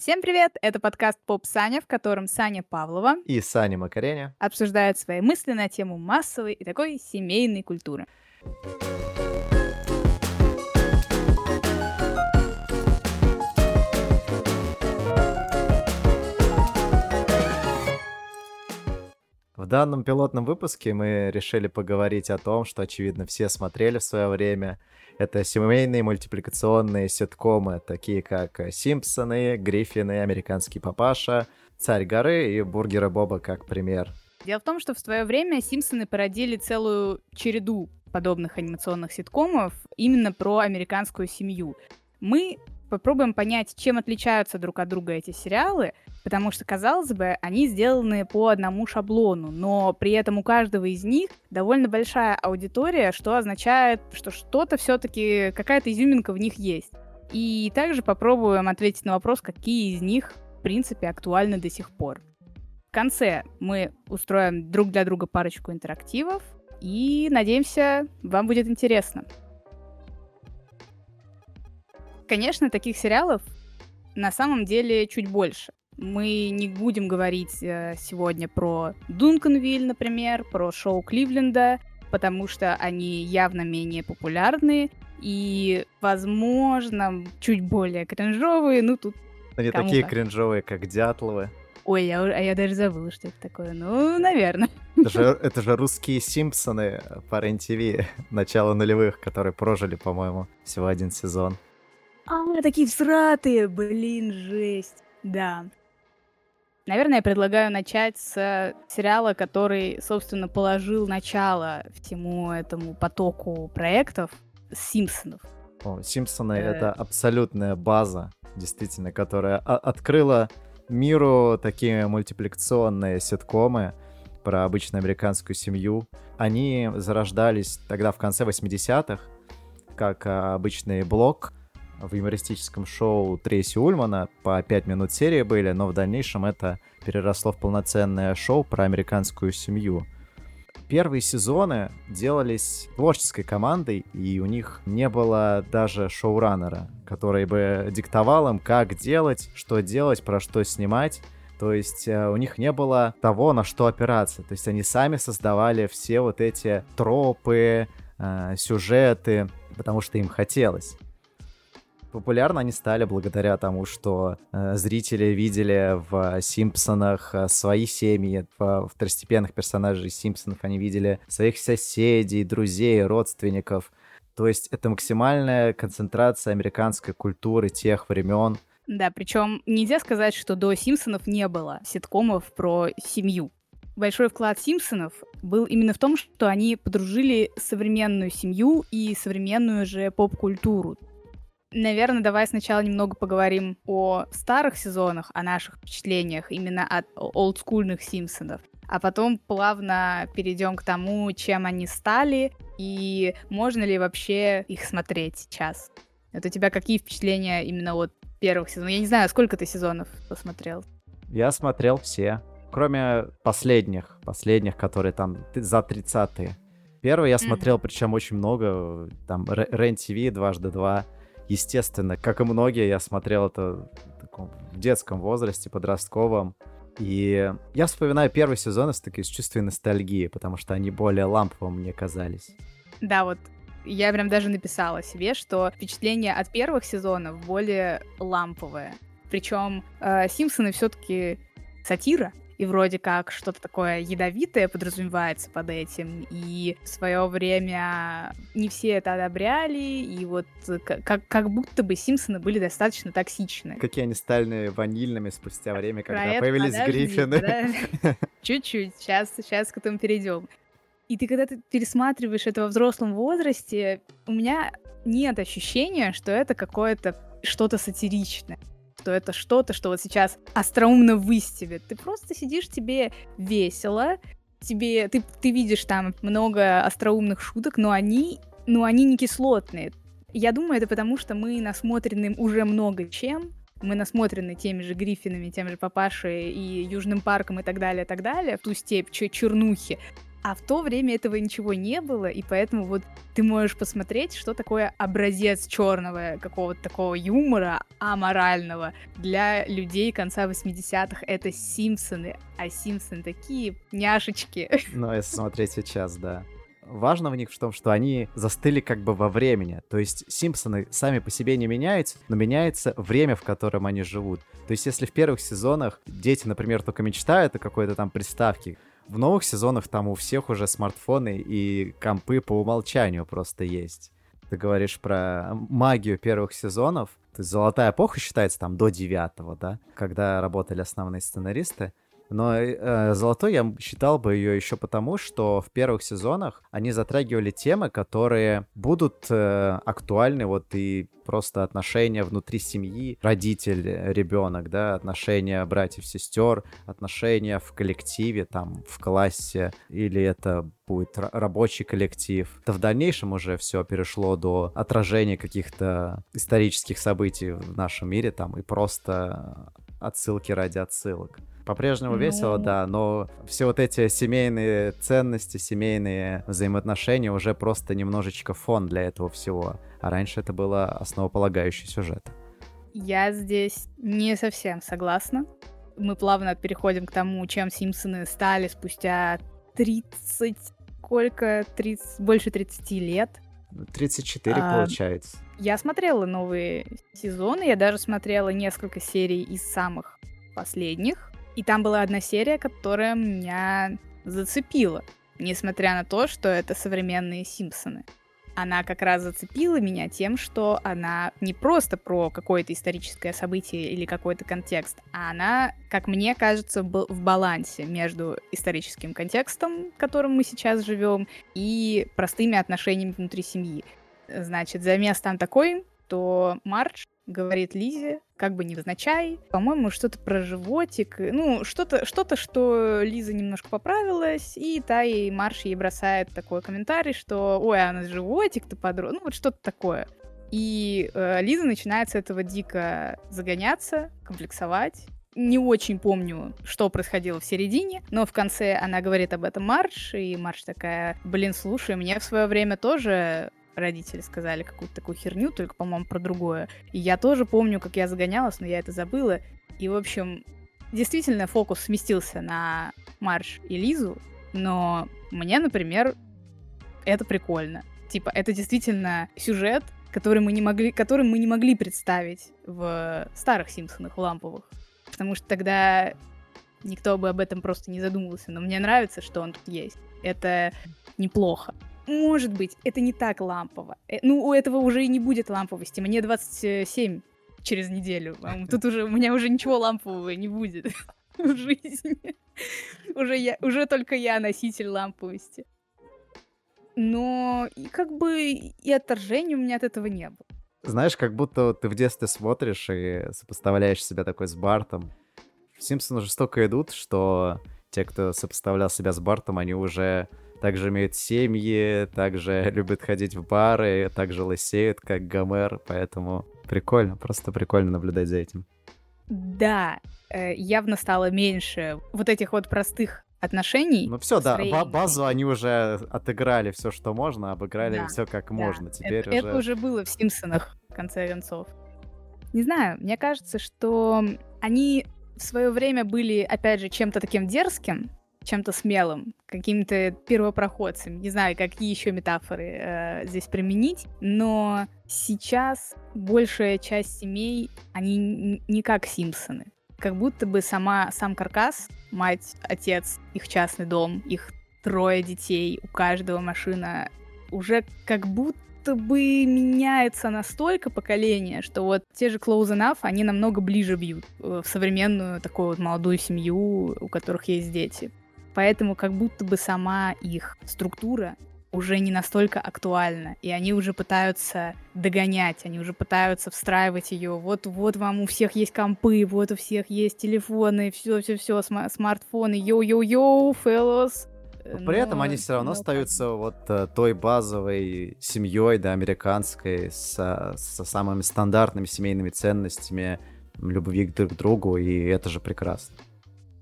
Всем привет! Это подкаст «Поп Саня», в котором Саня Павлова и Саня Макареня обсуждают свои мысли на тему массовой и такой семейной культуры. В данном пилотном выпуске мы решили поговорить о том, что, очевидно, все смотрели в свое время. Это семейные мультипликационные ситкомы, такие как «Симпсоны», «Гриффины», «Американский папаша», «Царь горы» и «Бургеры Боба» как пример. Дело в том, что в свое время «Симпсоны» породили целую череду подобных анимационных ситкомов именно про американскую семью. Мы попробуем понять, чем отличаются друг от друга эти сериалы, потому что, казалось бы, они сделаны по одному шаблону, но при этом у каждого из них довольно большая аудитория, что означает, что что-то все-таки, какая-то изюминка в них есть. И также попробуем ответить на вопрос, какие из них, в принципе, актуальны до сих пор. В конце мы устроим друг для друга парочку интерактивов, и надеемся, вам будет интересно. Конечно, таких сериалов на самом деле чуть больше. Мы не будем говорить э, сегодня про Дунканвиль, например, про шоу Кливленда, потому что они явно менее популярны и, возможно, чуть более кринжовые. Ну, тут Они такие кринжовые, как Дятловы. Ой, я, а я даже забыла, что это такое. Ну, наверное. Это же, это же русские Симпсоны по РЕН-ТВ начала нулевых, которые прожили, по-моему, всего один сезон. А, такие всратые, блин, жесть. Да. Наверное, я предлагаю начать с сериала, который, собственно, положил начало всему этому потоку проектов «Симпсонов». О, «Симпсоны» — э. это абсолютная база, действительно, которая открыла миру такие мультипликационные ситкомы про обычную американскую семью. Они зарождались тогда в конце 80-х, как а, обычный блок — в юмористическом шоу Трейси Ульмана по 5 минут серии были, но в дальнейшем это переросло в полноценное шоу про американскую семью. Первые сезоны делались творческой командой, и у них не было даже шоураннера, который бы диктовал им, как делать, что делать, про что снимать. То есть э, у них не было того, на что опираться. То есть они сами создавали все вот эти тропы, э, сюжеты, потому что им хотелось. Популярны они стали благодаря тому, что э, зрители видели в Симпсонах свои семьи, в второстепенных персонажей Симпсонов они видели своих соседей, друзей, родственников. То есть это максимальная концентрация американской культуры тех времен. Да, причем нельзя сказать, что до Симпсонов не было ситкомов про семью. Большой вклад Симпсонов был именно в том, что они подружили современную семью и современную же поп-культуру. Наверное, давай сначала немного поговорим о старых сезонах, о наших впечатлениях именно от олдскульных Симпсонов. А потом плавно перейдем к тому, чем они стали и можно ли вообще их смотреть сейчас. Вот у тебя какие впечатления именно от первых сезонов? Я не знаю, сколько ты сезонов посмотрел? Я смотрел все, кроме последних, последних, которые там за 30-е. Первый я смотрел, mm-hmm. причем очень много, там Рен-ТВ дважды два. Естественно, как и многие, я смотрел это в детском возрасте, подростковом. И я вспоминаю первый сезон с такой с чувством ностальгии, потому что они более ламповым мне казались. Да, вот я прям даже написала себе, что впечатление от первых сезонов более ламповое. Причем э, Симпсоны все-таки сатира, и вроде как что-то такое ядовитое подразумевается под этим, и в свое время не все это одобряли, и вот как, как будто бы Симпсоны были достаточно токсичны. Какие они стали ванильными спустя время, когда Про появились Гриффины. Чуть-чуть, сейчас, сейчас к этому перейдем. И ты когда ты пересматриваешь это во взрослом возрасте, у меня нет ощущения, что это какое-то что-то сатиричное что это что-то, что вот сейчас остроумно выстебет. Ты просто сидишь, тебе весело, тебе ты, ты видишь там много остроумных шуток, но они, но они не кислотные. Я думаю, это потому, что мы насмотрены уже много чем, мы насмотрены теми же Гриффинами, тем же Папашей и Южным парком и так далее, так далее, в ту степь чернухи. А в то время этого ничего не было, и поэтому вот ты можешь посмотреть, что такое образец черного какого-то такого юмора аморального для людей конца 80-х. Это Симпсоны, а Симпсоны такие няшечки. Ну, если смотреть сейчас, да важно в них в том, что они застыли как бы во времени. То есть Симпсоны сами по себе не меняются, но меняется время, в котором они живут. То есть если в первых сезонах дети, например, только мечтают о какой-то там приставке, в новых сезонах там у всех уже смартфоны и компы по умолчанию просто есть. Ты говоришь про магию первых сезонов. Золотая эпоха считается там до девятого, да, когда работали основные сценаристы. Но э, золотой я считал бы ее еще потому, что в первых сезонах они затрагивали темы, которые будут э, актуальны вот и просто отношения внутри семьи, родитель, ребенок, да, отношения братьев-сестер, отношения в коллективе, там, в классе, или это будет рабочий коллектив. Это в дальнейшем уже все перешло до отражения каких-то исторических событий в нашем мире, там, и просто отсылки ради отсылок. По-прежнему ну... весело, да, но все вот эти семейные ценности, семейные взаимоотношения уже просто немножечко фон для этого всего. А раньше это было основополагающий сюжет. Я здесь не совсем согласна. Мы плавно переходим к тому, чем Симпсоны стали спустя 30... Сколько? 30... Больше 30 лет. 34 а, получается. Я смотрела новые сезоны, я даже смотрела несколько серий из самых последних. И там была одна серия, которая меня зацепила, несмотря на то, что это современные Симпсоны. Она как раз зацепила меня тем, что она не просто про какое-то историческое событие или какой-то контекст, а она, как мне кажется, в балансе между историческим контекстом, в котором мы сейчас живем, и простыми отношениями внутри семьи. Значит, замес там такой, что Мардж говорит Лизе, как бы невзначай, по-моему, что-то про животик, ну, что-то, что-то, что Лиза немножко поправилась, и та ей Марш ей бросает такой комментарий, что, ой, а у нас животик-то подрос, ну, вот что-то такое. И э, Лиза начинает с этого дико загоняться, комплексовать. Не очень помню, что происходило в середине, но в конце она говорит об этом Марш, и Марш такая, блин, слушай, мне в свое время тоже родители сказали какую-то такую херню, только, по-моему, про другое. И я тоже помню, как я загонялась, но я это забыла. И, в общем, действительно фокус сместился на Марш и Лизу, но мне, например, это прикольно. Типа, это действительно сюжет, который мы не могли, который мы не могли представить в старых Симпсонах ламповых. Потому что тогда никто бы об этом просто не задумывался. Но мне нравится, что он тут есть. Это неплохо может быть, это не так лампово. Э, ну, у этого уже и не будет ламповости. Мне 27 через неделю. Тут уже у меня уже ничего лампового не будет в жизни. уже, я, уже только я носитель ламповости. Но и как бы и отторжения у меня от этого не было. Знаешь, как будто ты в детстве смотришь и сопоставляешь себя такой с Бартом. Симпсоны уже столько идут, что те, кто сопоставлял себя с Бартом, они уже также имеют семьи, также любят ходить в бары, также лысеют, как Гомер, поэтому прикольно, просто прикольно наблюдать за этим. Да, э, явно стало меньше вот этих вот простых отношений. Ну все, да, базу они уже отыграли все, что можно, обыграли да, все как да. можно. Теперь это, уже... это уже было в Симпсонах, в конце концов. Не знаю, мне кажется, что они в свое время были, опять же, чем-то таким дерзким, чем-то смелым, каким-то первопроходцем. Не знаю, какие еще метафоры э, здесь применить, но сейчас большая часть семей, они не как Симпсоны. Как будто бы сама, сам каркас, мать, отец, их частный дом, их трое детей, у каждого машина, уже как будто бы меняется настолько поколение, что вот те же Close Enough, они намного ближе бьют э, в современную такую вот молодую семью, у которых есть дети. Поэтому как будто бы сама их структура уже не настолько актуальна, и они уже пытаются догонять, они уже пытаются встраивать ее. Вот, вот вам у всех есть компы, вот у всех есть телефоны, все, все, все, см- смартфоны, йоу-йоу-йоу, fellows. При но, этом они все равно но... остаются вот э, той базовой семьей, да, американской, со, со самыми стандартными семейными ценностями, любви друг к другу, и это же прекрасно.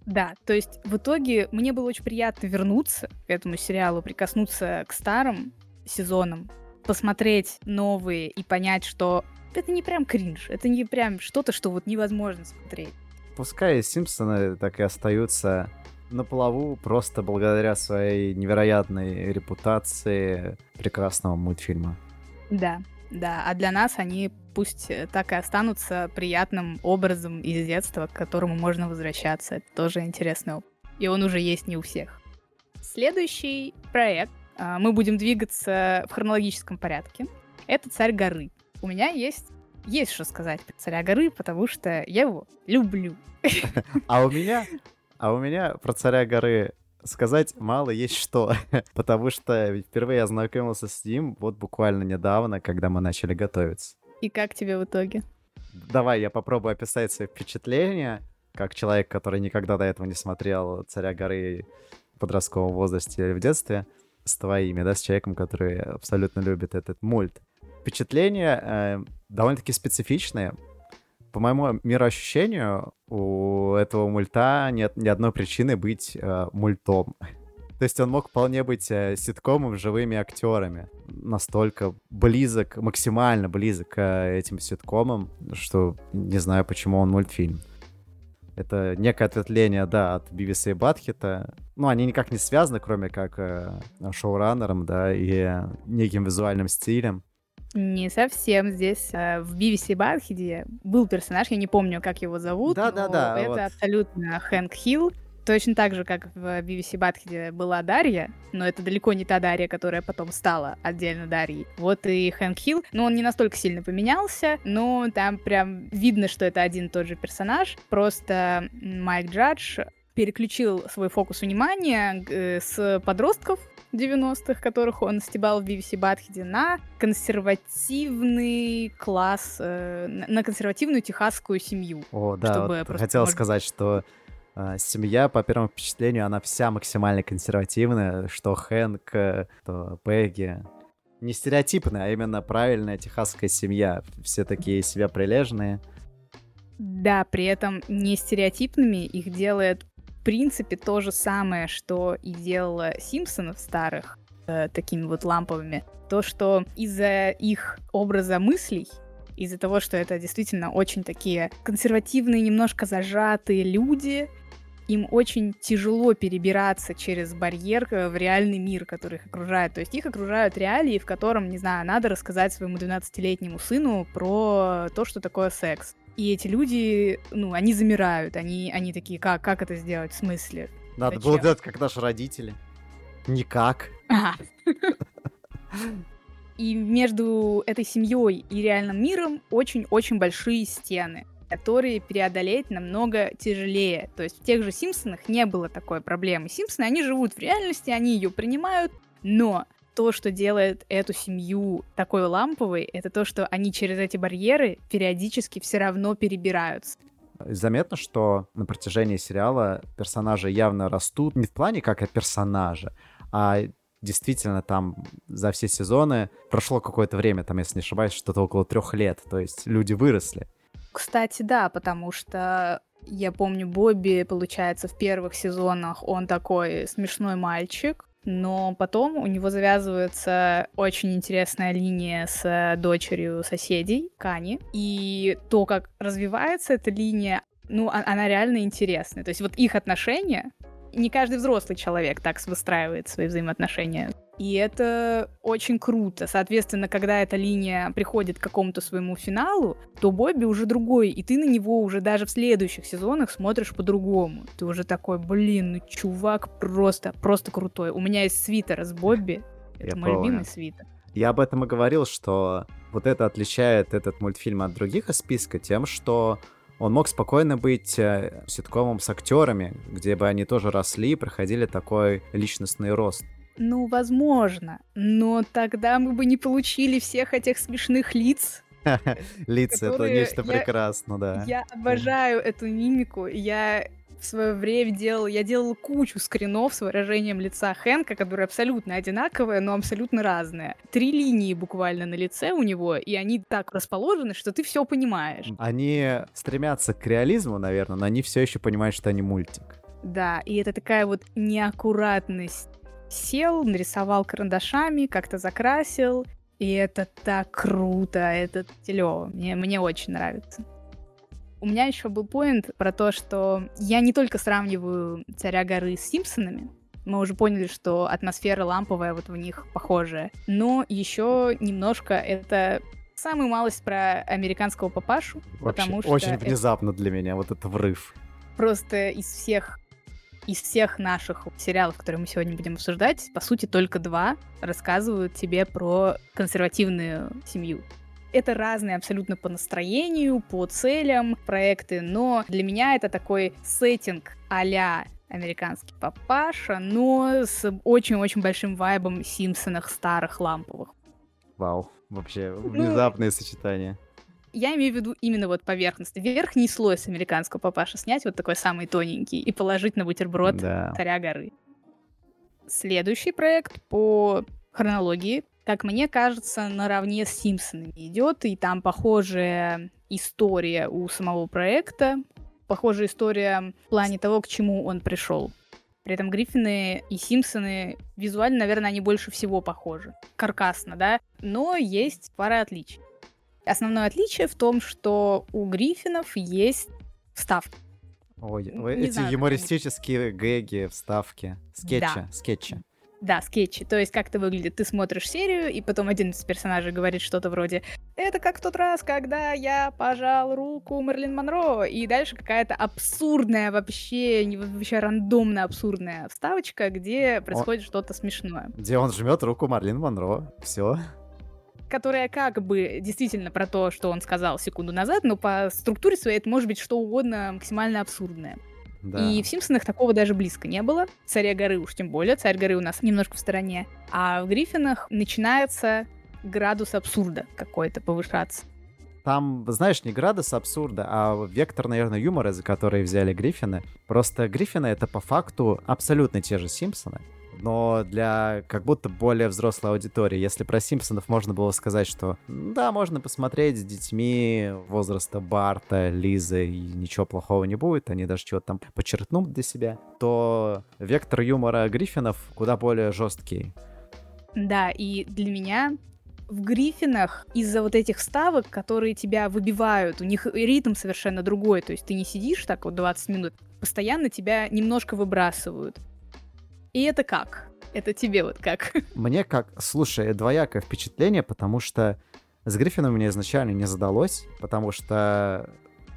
Да, то есть в итоге мне было очень приятно вернуться к этому сериалу, прикоснуться к старым сезонам, посмотреть новые и понять, что это не прям кринж, это не прям что-то, что вот невозможно смотреть. Пускай Симпсоны так и остаются на плаву просто благодаря своей невероятной репутации прекрасного мультфильма. Да, да, а для нас они пусть э, так и останутся приятным образом из детства, к которому можно возвращаться. Это тоже интересный опыт. И он уже есть не у всех. Следующий проект. А, мы будем двигаться в хронологическом порядке. Это «Царь горы». У меня есть есть что сказать про «Царя горы», потому что я его люблю. А у меня, а у меня про «Царя горы» сказать мало есть что, потому что впервые я ознакомился с ним вот буквально недавно, когда мы начали готовиться. И как тебе в итоге? Давай я попробую описать свои впечатления, как человек, который никогда до этого не смотрел «Царя горы» в подростковом возрасте или в детстве, с твоими, да, с человеком, который абсолютно любит этот мульт. Впечатления э, довольно-таки специфичные, по моему мироощущению, у этого мульта нет ни одной причины быть э, мультом. То есть он мог вполне быть э, ситкомом с живыми актерами. Настолько близок, максимально близок к э, этим ситкомам, что не знаю, почему он мультфильм. Это некое ответвление, да, от Бивиса и Батхита. Ну, они никак не связаны, кроме как э, шоураннером, да, и неким визуальным стилем. Не совсем. Здесь э, в Бивисе Батхеде был персонаж, я не помню, как его зовут. Да, да, да. Это вот. абсолютно Хэнк Хилл. Точно так же, как в Бивисе Батхеде была Дарья, но это далеко не та Дарья, которая потом стала отдельно Дарьей. Вот и Хэнк Хилл, ну он не настолько сильно поменялся, но там прям видно, что это один и тот же персонаж. Просто Майк Джадж переключил свой фокус внимания э, с подростков 90-х, которых он стебал в BBC Батхеде, на консервативный класс, э, на консервативную техасскую семью. О, да, вот хотел может... сказать, что э, семья, по первому впечатлению, она вся максимально консервативная, что Хэнк, то Пегги. Не стереотипная, а именно правильная техасская семья. Все такие себя прилежные. Да, при этом не стереотипными их делает принципе то же самое, что и делала Симпсонов старых, э, такими вот ламповыми. То, что из-за их образа мыслей, из-за того, что это действительно очень такие консервативные, немножко зажатые люди, им очень тяжело перебираться через барьер э, в реальный мир, который их окружает. То есть их окружают реалии, в котором, не знаю, надо рассказать своему 12-летнему сыну про то, что такое секс. И эти люди, ну, они замирают, они, они такие, как, как это сделать, в смысле? Надо Зачем? было делать, как наши родители. Никак. И между этой семьей и реальным миром очень-очень большие стены которые преодолеть намного тяжелее. То есть в тех же Симпсонах не было такой проблемы. Симпсоны, они живут в реальности, они ее принимают, но то, что делает эту семью такой ламповой, это то, что они через эти барьеры периодически все равно перебираются. Заметно, что на протяжении сериала персонажи явно растут не в плане как персонажа, а действительно там за все сезоны прошло какое-то время, там, если не ошибаюсь, что-то около трех лет, то есть люди выросли. Кстати, да, потому что я помню, Бобби, получается, в первых сезонах он такой смешной мальчик, но потом у него завязывается очень интересная линия с дочерью соседей, Кани, и то, как развивается эта линия, ну, а, она реально интересная. То есть вот их отношения, не каждый взрослый человек так выстраивает свои взаимоотношения и это очень круто. Соответственно, когда эта линия приходит к какому-то своему финалу, то Бобби уже другой, и ты на него уже даже в следующих сезонах смотришь по-другому. Ты уже такой, блин, ну чувак просто, просто крутой. У меня есть свитер с Бобби. Это Я мой помню. любимый свитер. Я об этом и говорил, что вот это отличает этот мультфильм от других из списка тем, что он мог спокойно быть э, ситкомом с актерами, где бы они тоже росли, проходили такой личностный рост. Ну, возможно. Но тогда мы бы не получили всех этих смешных лиц. Лица — это нечто прекрасно, да. Я обожаю эту мимику. Я в свое время делал, я делала кучу скринов с выражением лица Хэнка, которые абсолютно одинаковые, но абсолютно разные. Три линии буквально на лице у него, и они так расположены, что ты все понимаешь. Они стремятся к реализму, наверное, но они все еще понимают, что они мультик. Да, и это такая вот неаккуратность. Сел, нарисовал карандашами, как-то закрасил, и это так круто, это телево. Мне, мне очень нравится. У меня еще был поинт про то, что я не только сравниваю «Царя горы» с «Симпсонами», мы уже поняли, что атмосфера ламповая вот в них похожая. Но еще немножко это самую малость про американского папашу, Вообще, потому что очень внезапно для меня вот это врыв. Просто из всех из всех наших сериалов, которые мы сегодня будем обсуждать, по сути, только два рассказывают тебе про консервативную семью. Это разные абсолютно по настроению, по целям проекты, но для меня это такой сеттинг а-ля американский папаша, но с очень-очень большим вайбом Симпсонах старых ламповых. Вау, вообще внезапное ну, сочетание. Я имею в виду именно вот поверхность. Верхний слой с американского папаша снять, вот такой самый тоненький, и положить на бутерброд да. царя горы. Следующий проект по хронологии, как мне кажется, наравне с Симпсонами идет, и там похожая история у самого проекта, похожая история в плане того, к чему он пришел. При этом Гриффины и Симпсоны визуально, наверное, они больше всего похожи. Каркасно, да? Но есть пара отличий. Основное отличие в том, что у Гриффинов есть вставки. Ой, не эти знаю, юмористические гэги, вставки, скетчи, да. скетчи. Да, скетчи. То есть как это выглядит? Ты смотришь серию, и потом один из персонажей говорит что-то вроде «Это как в тот раз, когда я пожал руку Мерлин Монро», и дальше какая-то абсурдная вообще, вообще рандомно абсурдная вставочка, где происходит он... что-то смешное. Где он жмет руку Мерлин Монро. Все которая как бы действительно про то, что он сказал секунду назад, но по структуре своей это может быть что угодно максимально абсурдное. Да. И в Симпсонах такого даже близко не было. Царя горы уж тем более. Царь горы у нас немножко в стороне. А в Гриффинах начинается градус абсурда какой-то повышаться. Там, знаешь, не градус абсурда, а вектор, наверное, юмора, за который взяли Гриффины. Просто Гриффины — это по факту абсолютно те же Симпсоны но для как будто более взрослой аудитории. Если про Симпсонов можно было сказать, что да, можно посмотреть с детьми возраста Барта, Лизы, и ничего плохого не будет, они даже чего-то там подчеркнут для себя, то вектор юмора Гриффинов куда более жесткий. Да, и для меня в Гриффинах из-за вот этих ставок, которые тебя выбивают, у них ритм совершенно другой, то есть ты не сидишь так вот 20 минут, постоянно тебя немножко выбрасывают. И это как? Это тебе вот как? Мне как? Слушай, двоякое впечатление, потому что с Гриффином мне изначально не задалось, потому что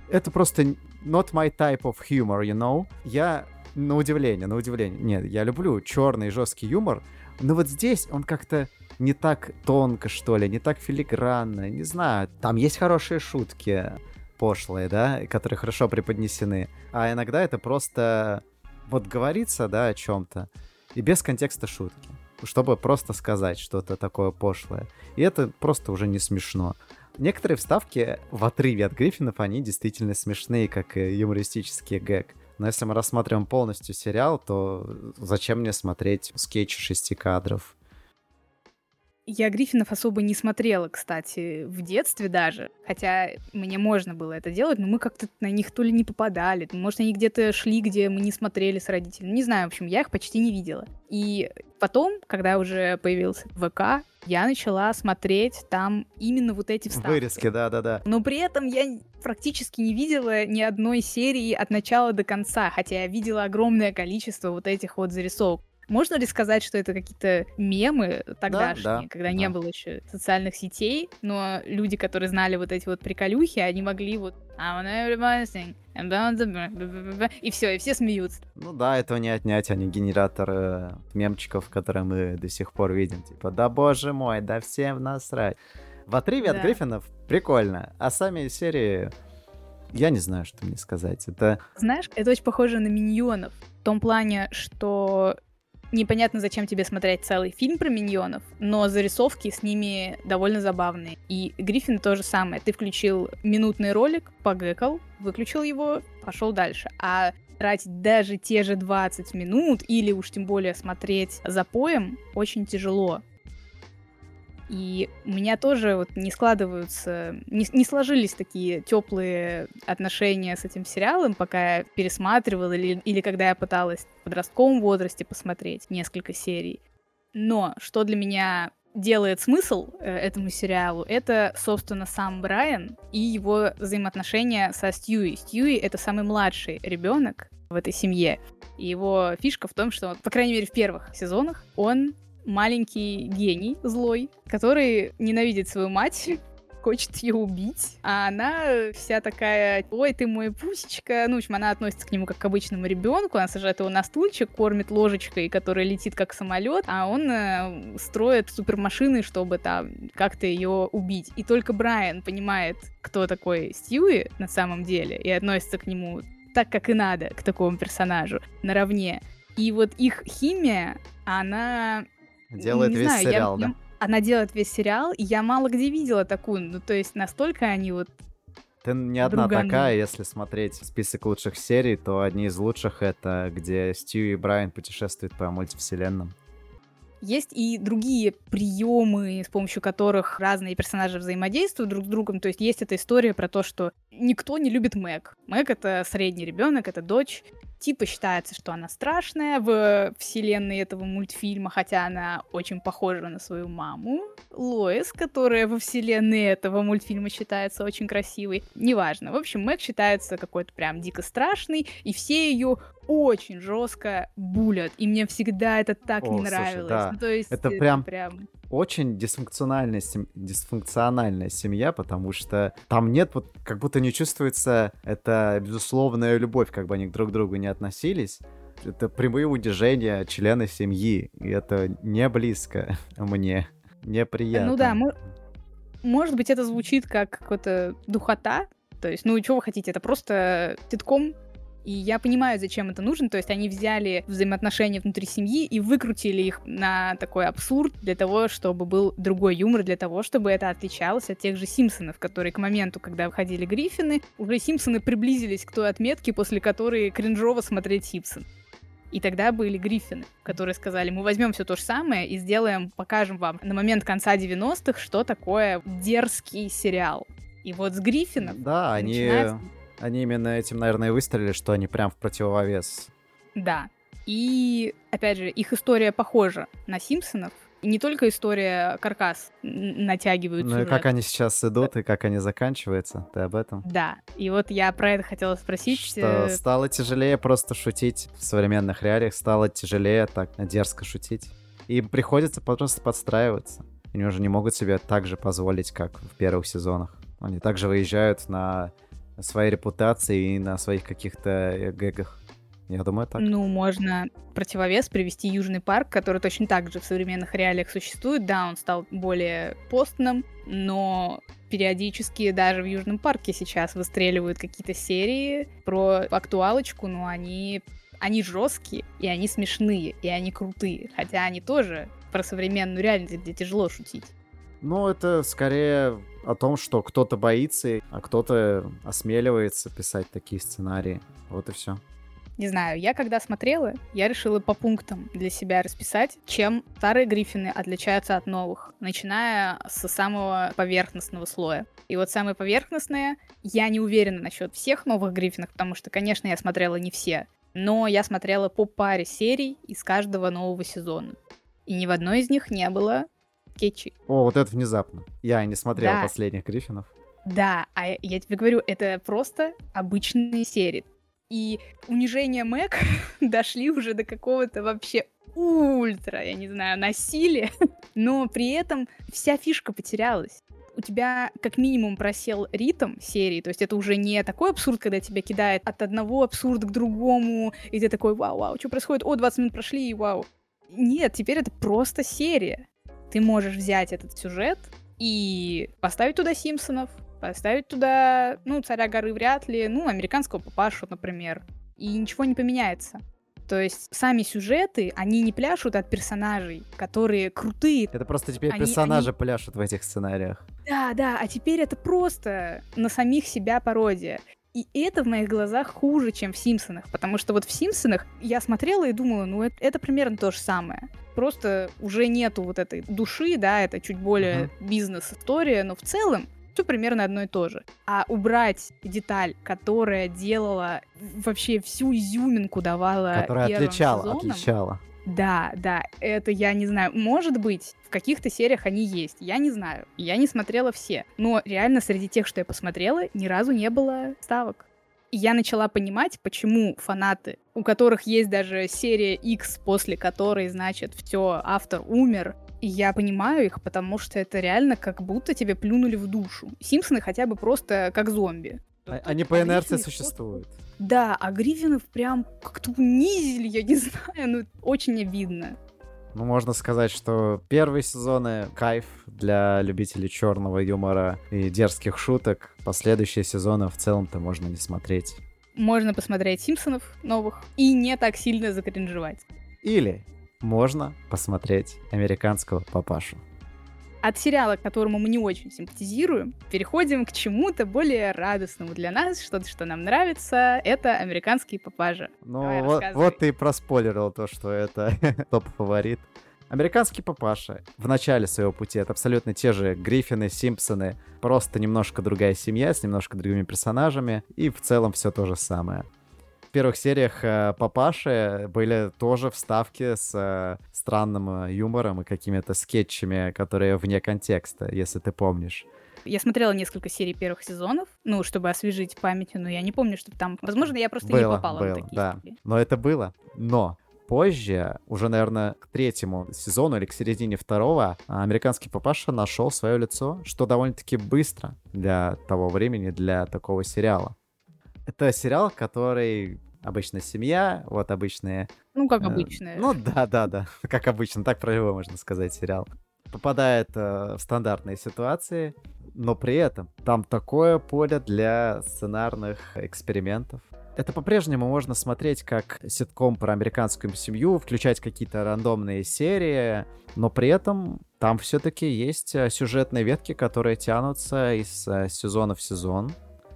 это просто not my type of humor, you know? Я на удивление, на удивление. Нет, я люблю черный жесткий юмор, но вот здесь он как-то не так тонко, что ли, не так филигранно, не знаю. Там есть хорошие шутки пошлые, да, которые хорошо преподнесены, а иногда это просто вот говорится, да, о чем-то, и без контекста шутки, чтобы просто сказать что-то такое пошлое. И это просто уже не смешно. Некоторые вставки в отрыве от Гриффинов, они действительно смешные, как юмористический гэг. Но если мы рассматриваем полностью сериал, то зачем мне смотреть скетчи шести кадров? Я Гриффинов особо не смотрела, кстати, в детстве даже. Хотя мне можно было это делать, но мы как-то на них то ли не попадали, может, они где-то шли, где мы не смотрели с родителями. Не знаю, в общем, я их почти не видела. И потом, когда уже появился ВК, я начала смотреть там именно вот эти вставки. Вырезки, да-да-да. Но при этом я практически не видела ни одной серии от начала до конца, хотя я видела огромное количество вот этих вот зарисовок. Можно ли сказать, что это какие-то мемы тогдашние, да, да, когда да. не было еще социальных сетей, но люди, которые знали вот эти вот приколюхи, они могли вот и все, и все смеются. Ну да, этого не отнять, они генератор э, мемчиков, которые мы до сих пор видим. Типа, да боже мой, да всем насрать. В отрыве да. от Гриффинов прикольно, а сами серии я не знаю, что мне сказать. Это... Знаешь, это очень похоже на миньонов. В том плане, что непонятно, зачем тебе смотреть целый фильм про миньонов, но зарисовки с ними довольно забавные. И Гриффин то же самое. Ты включил минутный ролик, погыкал, выключил его, пошел дальше. А тратить даже те же 20 минут или уж тем более смотреть за поем очень тяжело. И у меня тоже вот не складываются, не, не сложились такие теплые отношения с этим сериалом, пока я пересматривала или, или когда я пыталась в подростковом возрасте посмотреть несколько серий. Но что для меня делает смысл э, этому сериалу, это, собственно, сам Брайан и его взаимоотношения со Стьюи. Стьюи — это самый младший ребенок в этой семье. И его фишка в том, что, по крайней мере, в первых сезонах он маленький гений злой, который ненавидит свою мать, хочет ее убить, а она вся такая, ой, ты мой пусечка. Ну, в общем, она относится к нему как к обычному ребенку, она сажает его на стульчик, кормит ложечкой, которая летит как самолет, а он э, строит супермашины, чтобы там как-то ее убить. И только Брайан понимает, кто такой Стьюи на самом деле, и относится к нему так, как и надо, к такому персонажу, наравне. И вот их химия, она Делает не весь знаю, сериал, я, да? Она делает весь сериал, и я мало где видела такую. Ну, то есть настолько они вот ты не одна друганули. такая, если смотреть список лучших серий, то одни из лучших это где Стью и Брайан путешествуют по мультивселенным. Есть и другие приемы, с помощью которых разные персонажи взаимодействуют друг с другом. То есть есть эта история про то, что никто не любит Мэг. Мэг — это средний ребенок, это дочь. Типа считается, что она страшная в вселенной этого мультфильма, хотя она очень похожа на свою маму. Лоис, которая во вселенной этого мультфильма считается очень красивой. Неважно. В общем, Мэг считается какой-то прям дико страшный, и все ее очень жестко булят. И мне всегда это так О, не нравилось. Слушай, да. ну, то есть это, это прям... прям очень дисфункциональная, дисфункциональная семья, потому что там нет, вот как будто не чувствуется эта безусловная любовь, как бы они друг к другу не относились. Это прямые удержения члена семьи, и это не близко мне, неприятно. Ну да, может быть, это звучит как какая-то духота, то есть, ну, что вы хотите, это просто титком и я понимаю, зачем это нужно. То есть они взяли взаимоотношения внутри семьи и выкрутили их на такой абсурд для того, чтобы был другой юмор, для того, чтобы это отличалось от тех же Симпсонов, которые к моменту, когда выходили Гриффины, уже Симпсоны приблизились к той отметке, после которой кринжово смотреть Симпсон. И тогда были Гриффины, которые сказали, мы возьмем все то же самое и сделаем, покажем вам на момент конца 90-х, что такое дерзкий сериал. И вот с Гриффинов да, начинается... они именно этим, наверное, и выстрелили, что они прям в противовес. Да. И, опять же, их история похожа на Симпсонов. И не только история каркас натягивают Ну сюжет. и как они сейчас идут, и как они заканчиваются, ты об этом? Да, и вот я про это хотела спросить. Что э, стало тяжелее просто шутить в современных реалиях, стало тяжелее так дерзко шутить. Им приходится просто подстраиваться. Они уже не могут себе так же позволить, как в первых сезонах. Они также выезжают на своей репутации и на своих каких-то э, гэгах. Я думаю, так. Ну, можно противовес привести Южный парк, который точно так же в современных реалиях существует. Да, он стал более постным, но периодически даже в Южном парке сейчас выстреливают какие-то серии про актуалочку, но они, они жесткие, и они смешные, и они крутые. Хотя они тоже про современную реальность, где тяжело шутить. Ну, это скорее о том, что кто-то боится, а кто-то осмеливается писать такие сценарии. Вот и все. Не знаю, я когда смотрела, я решила по пунктам для себя расписать, чем старые Гриффины отличаются от новых, начиная с самого поверхностного слоя. И вот самое поверхностное, я не уверена насчет всех новых Гриффинов, потому что, конечно, я смотрела не все, но я смотрела по паре серий из каждого нового сезона. И ни в одной из них не было кетчи. О, вот это внезапно. Я не смотрел да. последних Гриффинов. Да, а я тебе говорю, это просто обычные серии. И унижение Мэг дошли уже до какого-то вообще ультра, я не знаю, насилия, но при этом вся фишка потерялась. У тебя как минимум просел ритм серии, то есть это уже не такой абсурд, когда тебя кидает от одного абсурда к другому, и ты такой, вау-вау, что происходит? О, 20 минут прошли, и вау. Нет, теперь это просто серия ты можешь взять этот сюжет и поставить туда Симпсонов, поставить туда, ну, царя горы вряд ли, ну, американского папашу, например, и ничего не поменяется. То есть сами сюжеты, они не пляшут от персонажей, которые крутые. Это просто теперь они, персонажи они... пляшут в этих сценариях. Да, да, а теперь это просто на самих себя пародия. И это в моих глазах хуже, чем в «Симпсонах», потому что вот в «Симпсонах» я смотрела и думала, ну это, это примерно то же самое. Просто уже нету вот этой души, да, это чуть более uh-huh. бизнес-история, но в целом все примерно одно и то же. А убрать деталь, которая делала вообще всю изюминку давала Которая отличала, сезоном, отличала. Да, да, это я не знаю. Может быть, в каких-то сериях они есть. Я не знаю. Я не смотрела все. Но реально среди тех, что я посмотрела, ни разу не было ставок. И я начала понимать, почему фанаты, у которых есть даже серия X, после которой, значит, все, автор умер, и я понимаю их, потому что это реально как будто тебе плюнули в душу. Симпсоны хотя бы просто как зомби. А, они по инерции существуют. Да, а Гриффинов прям как-то унизили, я не знаю, ну очень обидно. Ну, можно сказать, что первые сезоны кайф для любителей черного юмора и дерзких шуток. Последующие сезоны в целом-то можно не смотреть. Можно посмотреть Симпсонов новых и не так сильно закринжевать. Или можно посмотреть американского папашу от сериала, к которому мы не очень симпатизируем, переходим к чему-то более радостному для нас, что-то, что нам нравится. Это американский папажа. Ну, вот, вот ты и проспойлерил то, что это топ-фаворит. Американский папаша в начале своего пути это абсолютно те же Гриффины, Симпсоны, просто немножко другая семья с немножко другими персонажами, и в целом все то же самое первых сериях э, Папаши были тоже вставки с э, странным э, юмором и какими-то скетчами, которые вне контекста, если ты помнишь. Я смотрела несколько серий первых сезонов, ну, чтобы освежить память, но я не помню, что там... Возможно, я просто было, не попала было, на такие да. истории. Но это было. Но позже, уже, наверное, к третьему сезону или к середине второго, американский папаша нашел свое лицо, что довольно-таки быстро для того времени, для такого сериала. Это сериал, который обычная семья, вот обычные... Ну, как. Э, ну, да-да-да, как обычно, так про него можно сказать сериал. Попадает э, в стандартные ситуации, но при этом там такое поле для сценарных экспериментов. Это по-прежнему можно смотреть как ситком про американскую семью, включать какие-то рандомные серии, но при этом там все-таки есть э, сюжетные ветки, которые тянутся из э, сезона в сезон.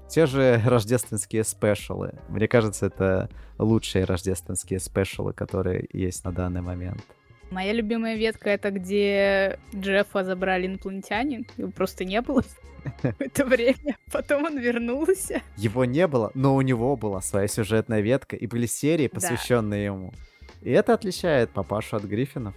Те же рождественские спешалы. Мне кажется, это лучшие рождественские спешалы, которые есть на данный момент. Моя любимая ветка это где Джеффа забрали инопланетяне. Его просто не было в это время. Потом он вернулся. Его не было, но у него была своя сюжетная ветка, и были серии, посвященные ему. И это отличает папашу от Гриффинов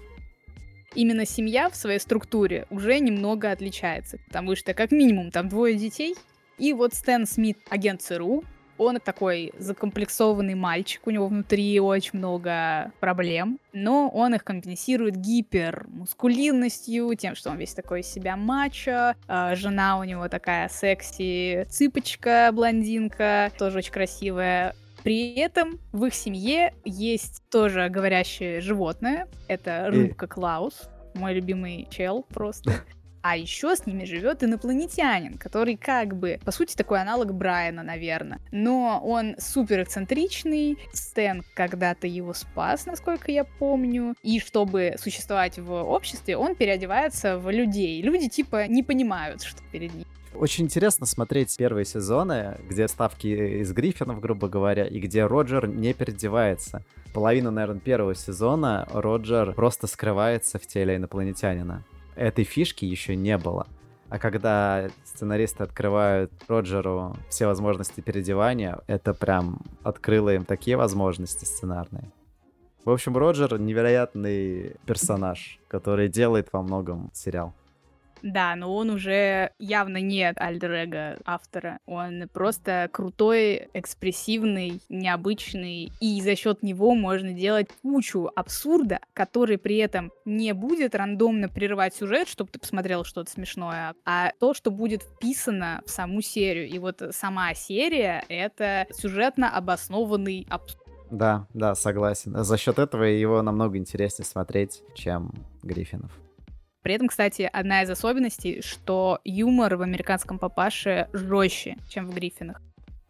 именно семья в своей структуре уже немного отличается, потому что как минимум там двое детей, и вот Стэн Смит, агент ЦРУ, он такой закомплексованный мальчик, у него внутри очень много проблем, но он их компенсирует гипермускулинностью, тем, что он весь такой из себя мачо, э, жена у него такая секси цыпочка, блондинка, тоже очень красивая. При этом в их семье есть тоже говорящее животное, это рыбка Клаус, мой любимый чел просто. А еще с ними живет инопланетянин, который как бы, по сути, такой аналог Брайана, наверное. Но он супер эксцентричный. Стэн когда-то его спас, насколько я помню. И чтобы существовать в обществе, он переодевается в людей. Люди типа не понимают, что перед ним. Очень интересно смотреть первые сезоны, где ставки из Гриффинов, грубо говоря, и где Роджер не переодевается. Половину, наверное, первого сезона Роджер просто скрывается в теле инопланетянина этой фишки еще не было. А когда сценаристы открывают Роджеру все возможности переодевания, это прям открыло им такие возможности сценарные. В общем, Роджер невероятный персонаж, который делает во многом сериал. Да, но он уже явно не альтер автора. Он просто крутой, экспрессивный, необычный. И за счет него можно делать кучу абсурда, который при этом не будет рандомно прерывать сюжет, чтобы ты посмотрел что-то смешное, а то, что будет вписано в саму серию. И вот сама серия — это сюжетно обоснованный абсурд. Да, да, согласен. За счет этого его намного интереснее смотреть, чем Гриффинов. При этом, кстати, одна из особенностей, что юмор в американском папаше жестче, чем в Гриффинах.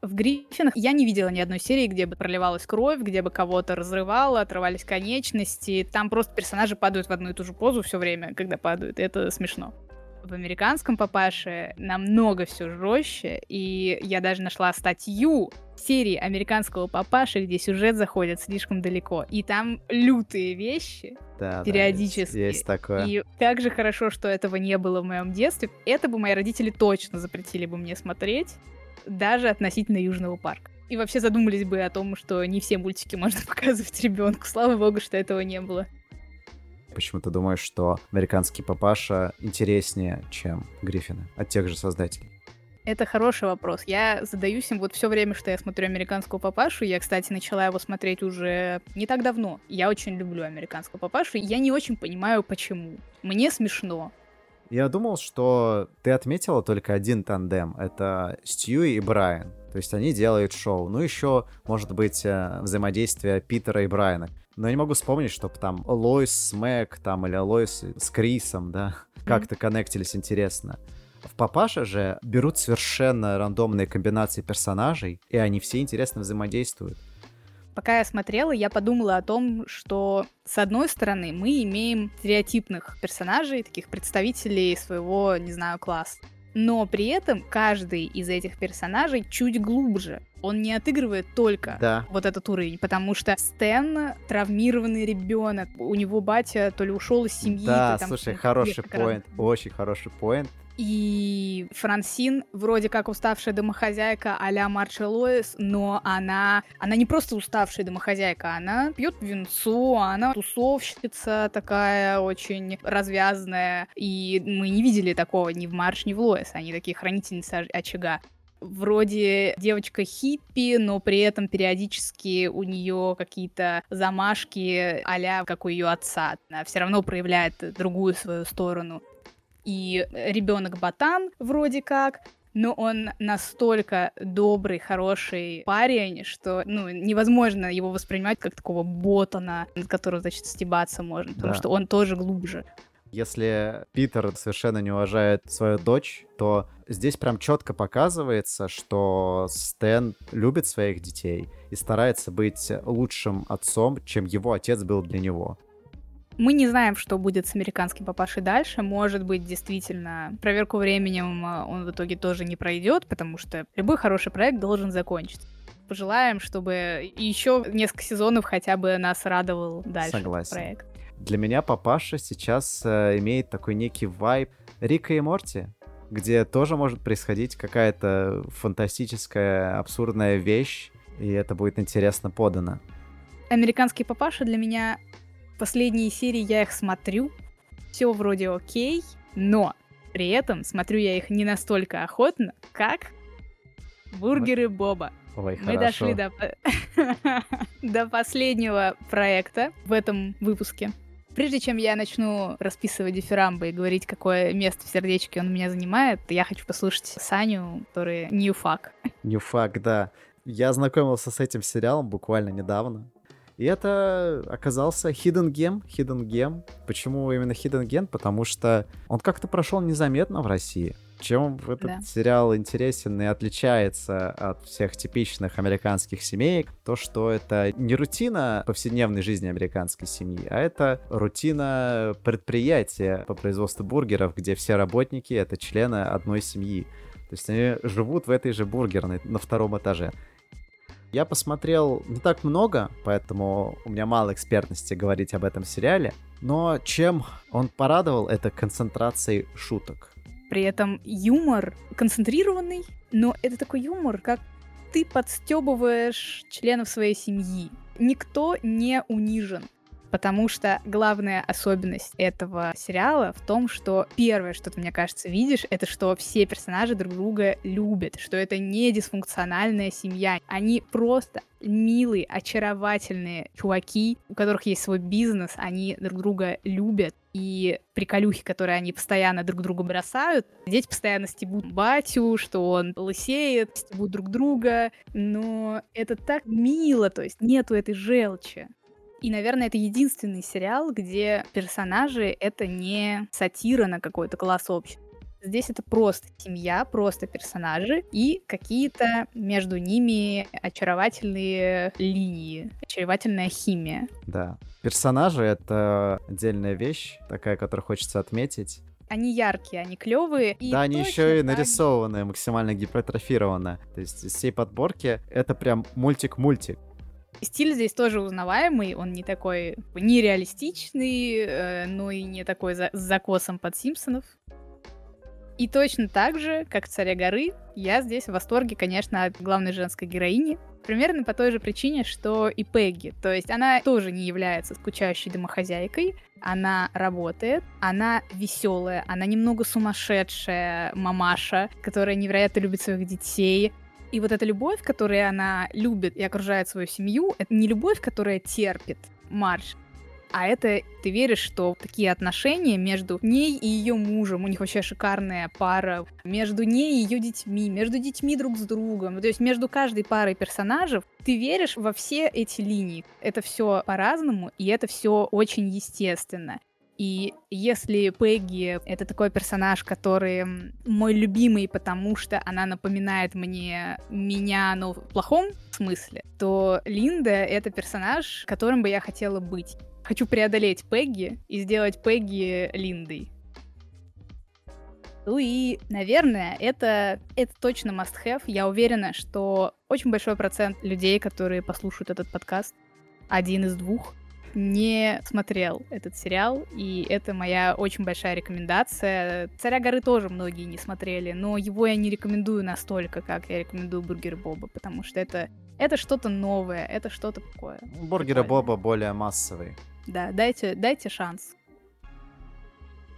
В Гриффинах я не видела ни одной серии, где бы проливалась кровь, где бы кого-то разрывало, отрывались конечности. Там просто персонажи падают в одну и ту же позу все время, когда падают, это смешно. В американском папаше намного все жестче, и я даже нашла статью серии американского папаши, где сюжет заходит слишком далеко, и там лютые вещи да, периодически. Да, есть, есть такое. И как же хорошо, что этого не было в моем детстве. Это бы мои родители точно запретили бы мне смотреть, даже относительно Южного парка. И вообще задумались бы о том, что не все мультики можно показывать ребенку. Слава богу, что этого не было. Почему ты думаешь, что американский папаша интереснее, чем Гриффины от тех же создателей? Это хороший вопрос. Я задаюсь им вот все время, что я смотрю американского папашу. Я, кстати, начала его смотреть уже не так давно. Я очень люблю американского папашу. И я не очень понимаю, почему. Мне смешно. Я думал, что ты отметила только один тандем. Это Стьюи и Брайан. То есть они делают шоу. Ну, еще, может быть, э, взаимодействие Питера и Брайана. Но я не могу вспомнить, чтобы там Лоис с Мэг, там, или Лоис с Крисом, да, mm-hmm. как-то коннектились интересно. В Папаше же берут совершенно рандомные комбинации персонажей, и они все интересно взаимодействуют. Пока я смотрела, я подумала о том, что с одной стороны мы имеем стереотипных персонажей, таких представителей своего, не знаю, класса. Но при этом каждый из этих персонажей чуть глубже. Он не отыгрывает только да. вот этот уровень, потому что Стэн травмированный ребенок, у него батя то ли ушел из семьи. Да, слушай, хороший поинт, очень хороший поинт. И Франсин вроде как уставшая домохозяйка а-ля Марша Лоис, но она, она не просто уставшая домохозяйка, она пьет винцо, она тусовщица такая очень развязная. И мы не видели такого ни в Марш, ни в Лоис. Они такие хранительницы очага вроде девочка хиппи, но при этом периодически у нее какие-то замашки а как у ее отца. Она все равно проявляет другую свою сторону и ребенок ботан вроде как, но он настолько добрый, хороший парень, что ну, невозможно его воспринимать как такого ботана, над которым, значит, стебаться можно, потому да. что он тоже глубже. Если Питер совершенно не уважает свою дочь, то здесь прям четко показывается, что Стэн любит своих детей и старается быть лучшим отцом, чем его отец был для него. Мы не знаем, что будет с американским папашей дальше. Может быть, действительно, проверку временем а, он в итоге тоже не пройдет, потому что любой хороший проект должен закончиться. Пожелаем, чтобы еще несколько сезонов хотя бы нас радовал дальше Согласен. проект. Для меня папаша сейчас э, имеет такой некий вайб Рика и Морти, где тоже может происходить какая-то фантастическая, абсурдная вещь, и это будет интересно подано. Американский папаша для меня Последние серии я их смотрю, все вроде окей, но при этом смотрю я их не настолько охотно, как бургеры Боба. Ой, Мы хорошо. дошли до, до последнего проекта в этом выпуске. Прежде чем я начну расписывать дифирамбы и говорить, какое место в сердечке он меня занимает, я хочу послушать Саню, который Ньюфак. Ньюфак, да. Я знакомился с этим сериалом буквально недавно. И это оказался Hidden Gem. Hidden Gem. Почему именно Hidden Gem? Потому что он как-то прошел незаметно в России. Чем этот да. сериал интересен и отличается от всех типичных американских семей, то, что это не рутина повседневной жизни американской семьи, а это рутина предприятия по производству бургеров, где все работники — это члены одной семьи. То есть они живут в этой же бургерной на втором этаже. Я посмотрел не так много, поэтому у меня мало экспертности говорить об этом сериале. Но чем он порадовал, это концентрацией шуток. При этом юмор концентрированный, но это такой юмор, как ты подстебываешь членов своей семьи. Никто не унижен. Потому что главная особенность этого сериала в том, что первое, что ты, мне кажется, видишь, это что все персонажи друг друга любят, что это не дисфункциональная семья. Они просто милые, очаровательные чуваки, у которых есть свой бизнес, они друг друга любят. И приколюхи, которые они постоянно друг друга бросают. Дети постоянно стебут батю, что он лысеет, стебут друг друга. Но это так мило, то есть нету этой желчи. И, наверное, это единственный сериал, где персонажи — это не сатира на какой-то класс общества. Здесь это просто семья, просто персонажи и какие-то между ними очаровательные линии, очаровательная химия. Да. Персонажи — это отдельная вещь, такая, которую хочется отметить. Они яркие, они клевые. да, они еще и нарисованные, максимально гипертрофированные. То есть из всей подборки это прям мультик-мультик. Стиль здесь тоже узнаваемый, он не такой нереалистичный, э, но и не такой за, с закосом под Симпсонов. И точно так же, как в «Царе горы», я здесь в восторге, конечно, от главной женской героини. Примерно по той же причине, что и Пегги. То есть она тоже не является скучающей домохозяйкой, она работает, она веселая, она немного сумасшедшая мамаша, которая невероятно любит своих детей. И вот эта любовь, которую она любит и окружает свою семью, это не любовь, которая терпит марш, а это ты веришь, что такие отношения между ней и ее мужем, у них вообще шикарная пара, между ней и ее детьми, между детьми друг с другом, то есть между каждой парой персонажей, ты веришь во все эти линии. Это все по-разному, и это все очень естественно. И если Пегги — это такой персонаж, который мой любимый, потому что она напоминает мне меня, но в плохом смысле, то Линда — это персонаж, которым бы я хотела быть. Хочу преодолеть Пегги и сделать Пегги Линдой. Ну и, наверное, это, это точно must-have. Я уверена, что очень большой процент людей, которые послушают этот подкаст, один из двух, не смотрел этот сериал, и это моя очень большая рекомендация. «Царя горы» тоже многие не смотрели, но его я не рекомендую настолько, как я рекомендую «Бургер Боба», потому что это, это что-то новое, это что-то такое. «Бургер Боба» более массовый. Да, дайте, дайте шанс.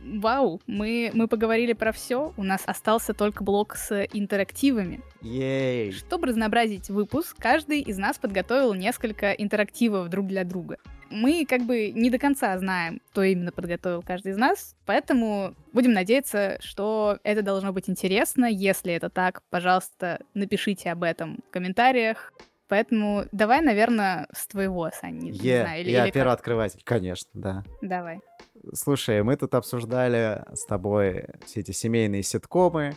Вау, мы, мы поговорили про все. У нас остался только блок с интерактивами. Ей! Чтобы разнообразить выпуск, каждый из нас подготовил несколько интерактивов друг для друга. Мы как бы не до конца знаем, кто именно подготовил каждый из нас, поэтому будем надеяться, что это должно быть интересно. Если это так, пожалуйста, напишите об этом в комментариях. Поэтому давай, наверное, с твоего, Сань, не, yeah, знаю. Или, я или первооткрыватель, конечно, да. Давай. Слушай, мы тут обсуждали с тобой все эти семейные ситкомы,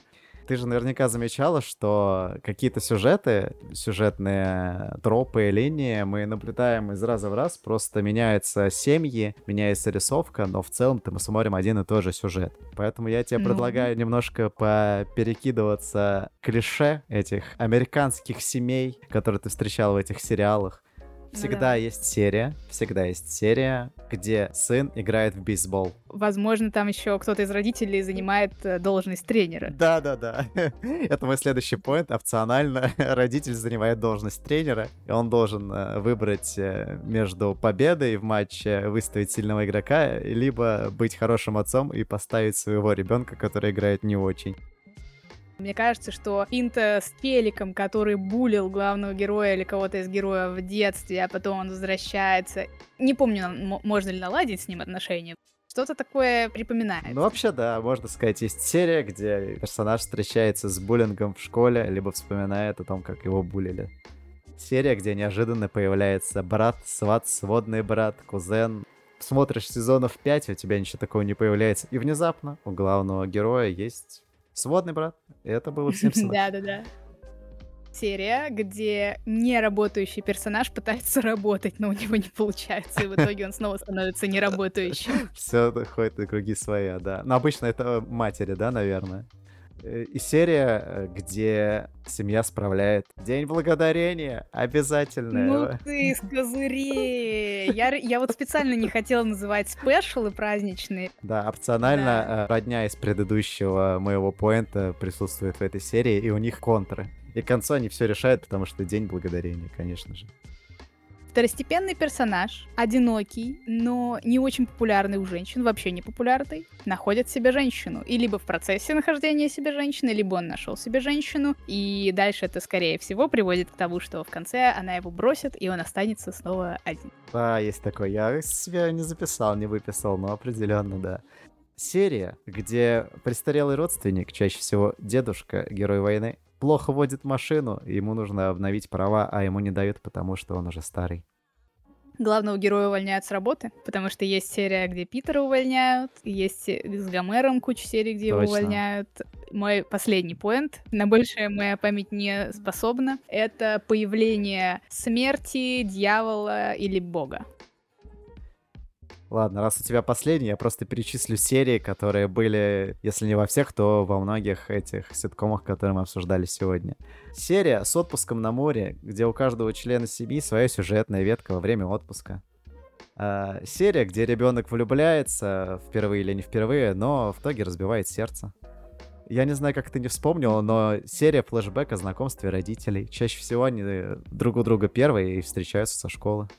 ты же наверняка замечала, что какие-то сюжеты, сюжетные тропы, линии мы наблюдаем из раза в раз, просто меняются семьи, меняется рисовка, но в целом-то мы смотрим один и тот же сюжет. Поэтому я тебе ну... предлагаю немножко поперекидываться клише этих американских семей, которые ты встречал в этих сериалах. Всегда да. есть серия, всегда есть серия, где сын играет в бейсбол. Возможно, там еще кто-то из родителей занимает э, должность тренера. Да, да, да. Это мой следующий поинт. Опционально родитель занимает должность тренера, и он должен э, выбрать э, между победой в матче, выставить сильного игрока, либо быть хорошим отцом и поставить своего ребенка, который играет не очень. Мне кажется, что Пинта с Пеликом, который булил главного героя или кого-то из героев в детстве, а потом он возвращается. Не помню, можно ли наладить с ним отношения. Что-то такое припоминает. Ну, вообще, да, можно сказать, есть серия, где персонаж встречается с буллингом в школе, либо вспоминает о том, как его булили. Серия, где неожиданно появляется брат, сват, сводный брат, кузен. Смотришь сезонов 5, у тебя ничего такого не появляется. И внезапно у главного героя есть Сводный брат. Это было в Симпсонах. Да-да-да. Серия, где неработающий персонаж пытается работать, но у него не получается, и в итоге он снова становится неработающим. Все ходит на круги своя, да. Но обычно это матери, да, наверное? Э, и серия, э, где семья справляет День Благодарения, обязательно. Ну ты с козырей! Я, я вот специально не хотела называть спешалы праздничные. Да, опционально да. Э, родня из предыдущего моего поинта присутствует в этой серии, и у них контры. И к концу они все решают, потому что День Благодарения, конечно же. Второстепенный персонаж, одинокий, но не очень популярный у женщин, вообще не популярный, находит себе женщину. И либо в процессе нахождения себе женщины, либо он нашел себе женщину, и дальше это, скорее всего, приводит к тому, что в конце она его бросит, и он останется снова один. Да, есть такой. Я себя не записал, не выписал, но определенно, да серия, где престарелый родственник, чаще всего дедушка, герой войны, плохо водит машину, ему нужно обновить права, а ему не дают, потому что он уже старый. Главного героя увольняют с работы, потому что есть серия, где Питера увольняют, есть с Гомером куча серий, где Точно. его увольняют. Мой последний поинт, на большее моя память не способна, это появление смерти, дьявола или бога. Ладно, раз у тебя последний, я просто перечислю серии, которые были, если не во всех, то во многих этих ситкомах, которые мы обсуждали сегодня. Серия с отпуском на море, где у каждого члена семьи своя сюжетная ветка во время отпуска. А, серия, где ребенок влюбляется впервые или не впервые, но в итоге разбивает сердце. Я не знаю, как ты не вспомнил, но серия флешбэк о знакомстве родителей. Чаще всего они друг у друга первые и встречаются со школы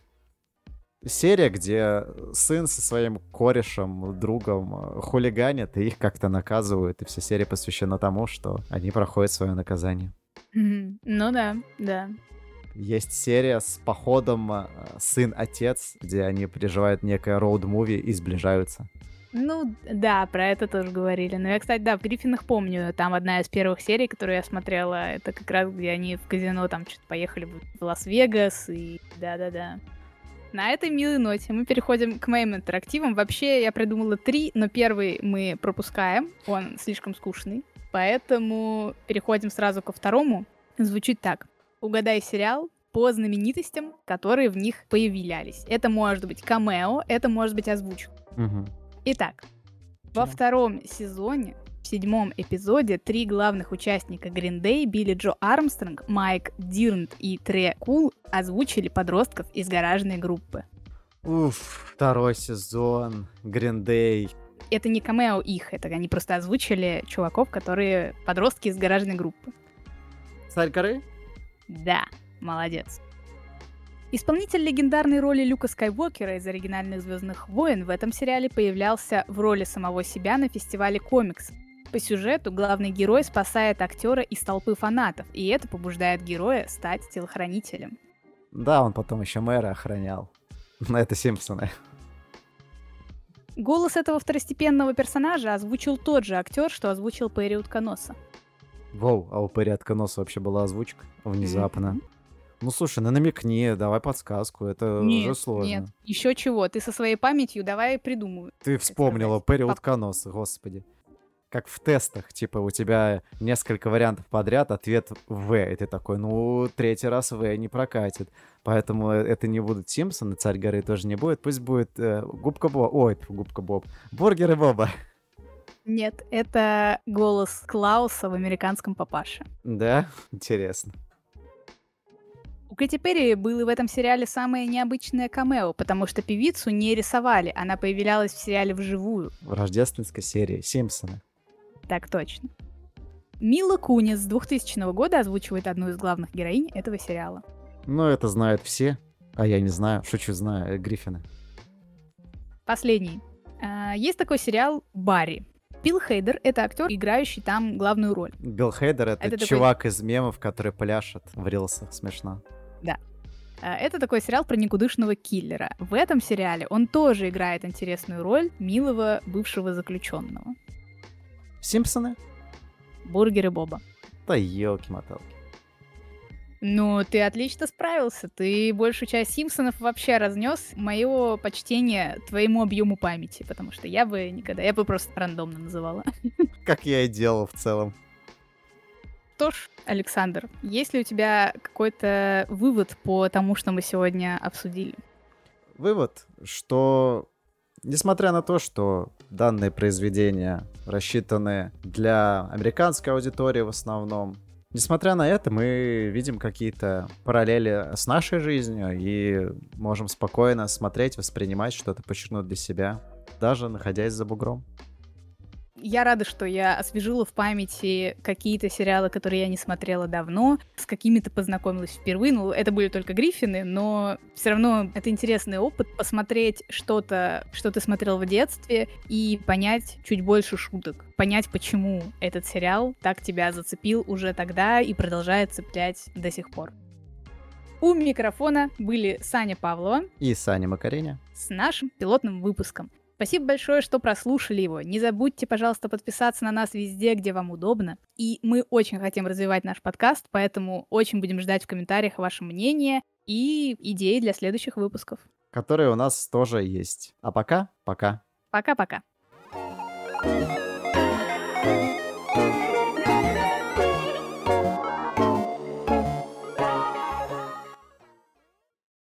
серия, где сын со своим корешем, другом э, хулиганят, и их как-то наказывают, и вся серия посвящена тому, что они проходят свое наказание. Ну да, да. Есть серия с походом э, сын-отец, где они переживают некое роуд-муви и сближаются. Ну, да, про это тоже говорили. Но я, кстати, да, в Гриффинах помню, там одна из первых серий, которую я смотрела, это как раз, где они в казино там что-то поехали в Лас-Вегас, и да-да-да. На этой милой ноте мы переходим к моим интерактивам. Вообще, я придумала три, но первый мы пропускаем, он слишком скучный. Поэтому переходим сразу ко второму. Звучит так. Угадай сериал по знаменитостям, которые в них появлялись. Это может быть камео, это может быть озвучка. Угу. Итак, во втором сезоне в седьмом эпизоде три главных участника Green Day, Билли Джо Армстронг, Майк Дирнт и Тре Кул озвучили подростков из гаражной группы. Уф, второй сезон, Green Day. Это не камео их, это они просто озвучили чуваков, которые подростки из гаражной группы. Царь горы? Да, молодец. Исполнитель легендарной роли Люка Скайуокера из оригинальных «Звездных войн» в этом сериале появлялся в роли самого себя на фестивале комикс, по сюжету главный герой спасает актера из толпы фанатов, и это побуждает героя стать телохранителем. Да, он потом еще мэра охранял. Но это Симпсоны. Голос этого второстепенного персонажа озвучил тот же актер, что озвучил Перри Утконоса. Воу, а у Перри Утконоса вообще была озвучка внезапно. Mm-hmm. Ну слушай, ну намекни, давай подсказку, это нет, уже сложно. Нет, еще чего, ты со своей памятью давай придумывай. Ты вспомнила Перри Утконоса, господи как в тестах, типа у тебя несколько вариантов подряд, ответ В, и ты такой, ну, третий раз В не прокатит. Поэтому это не будут Симпсоны, Царь горы тоже не будет, пусть будет э, Губка Боб, ой, Губка Боб, Бургеры Боба. Нет, это голос Клауса в «Американском папаше». Да? Интересно. У Кэти Перри было в этом сериале самое необычное камео, потому что певицу не рисовали, она появлялась в сериале вживую. В рождественской серии «Симпсоны». Так точно. Мила Кунис с 2000 года озвучивает одну из главных героинь этого сериала. Ну, это знают все, а я не знаю. Шучу, знаю. Э, Гриффины. Последний. А, есть такой сериал «Барри». Билл Хейдер — это актер, играющий там главную роль. Билл Хейдер — это, это чувак такой... из мемов, который пляшет в рилсах. Смешно. Да. А, это такой сериал про никудышного киллера. В этом сериале он тоже играет интересную роль милого бывшего заключенного. Симпсоны? Бургеры Боба. Да елки-моталки. Ну, ты отлично справился. Ты большую часть Симпсонов вообще разнес. Мое почтение твоему объему памяти, потому что я бы никогда, я бы просто рандомно называла. Как я и делал в целом. Что ж, Александр, есть ли у тебя какой-то вывод по тому, что мы сегодня обсудили? Вывод, что несмотря на то, что данные произведения рассчитаны для американской аудитории в основном. Несмотря на это, мы видим какие-то параллели с нашей жизнью и можем спокойно смотреть, воспринимать что-то, подчеркнуть для себя, даже находясь за бугром я рада, что я освежила в памяти какие-то сериалы, которые я не смотрела давно, с какими-то познакомилась впервые. Ну, это были только Гриффины, но все равно это интересный опыт посмотреть что-то, что ты смотрел в детстве, и понять чуть больше шуток. Понять, почему этот сериал так тебя зацепил уже тогда и продолжает цеплять до сих пор. У микрофона были Саня Павлова и Саня Макареня с нашим пилотным выпуском. Спасибо большое, что прослушали его. Не забудьте, пожалуйста, подписаться на нас везде, где вам удобно. И мы очень хотим развивать наш подкаст, поэтому очень будем ждать в комментариях ваше мнение и идеи для следующих выпусков. Которые у нас тоже есть. А пока, пока. Пока-пока.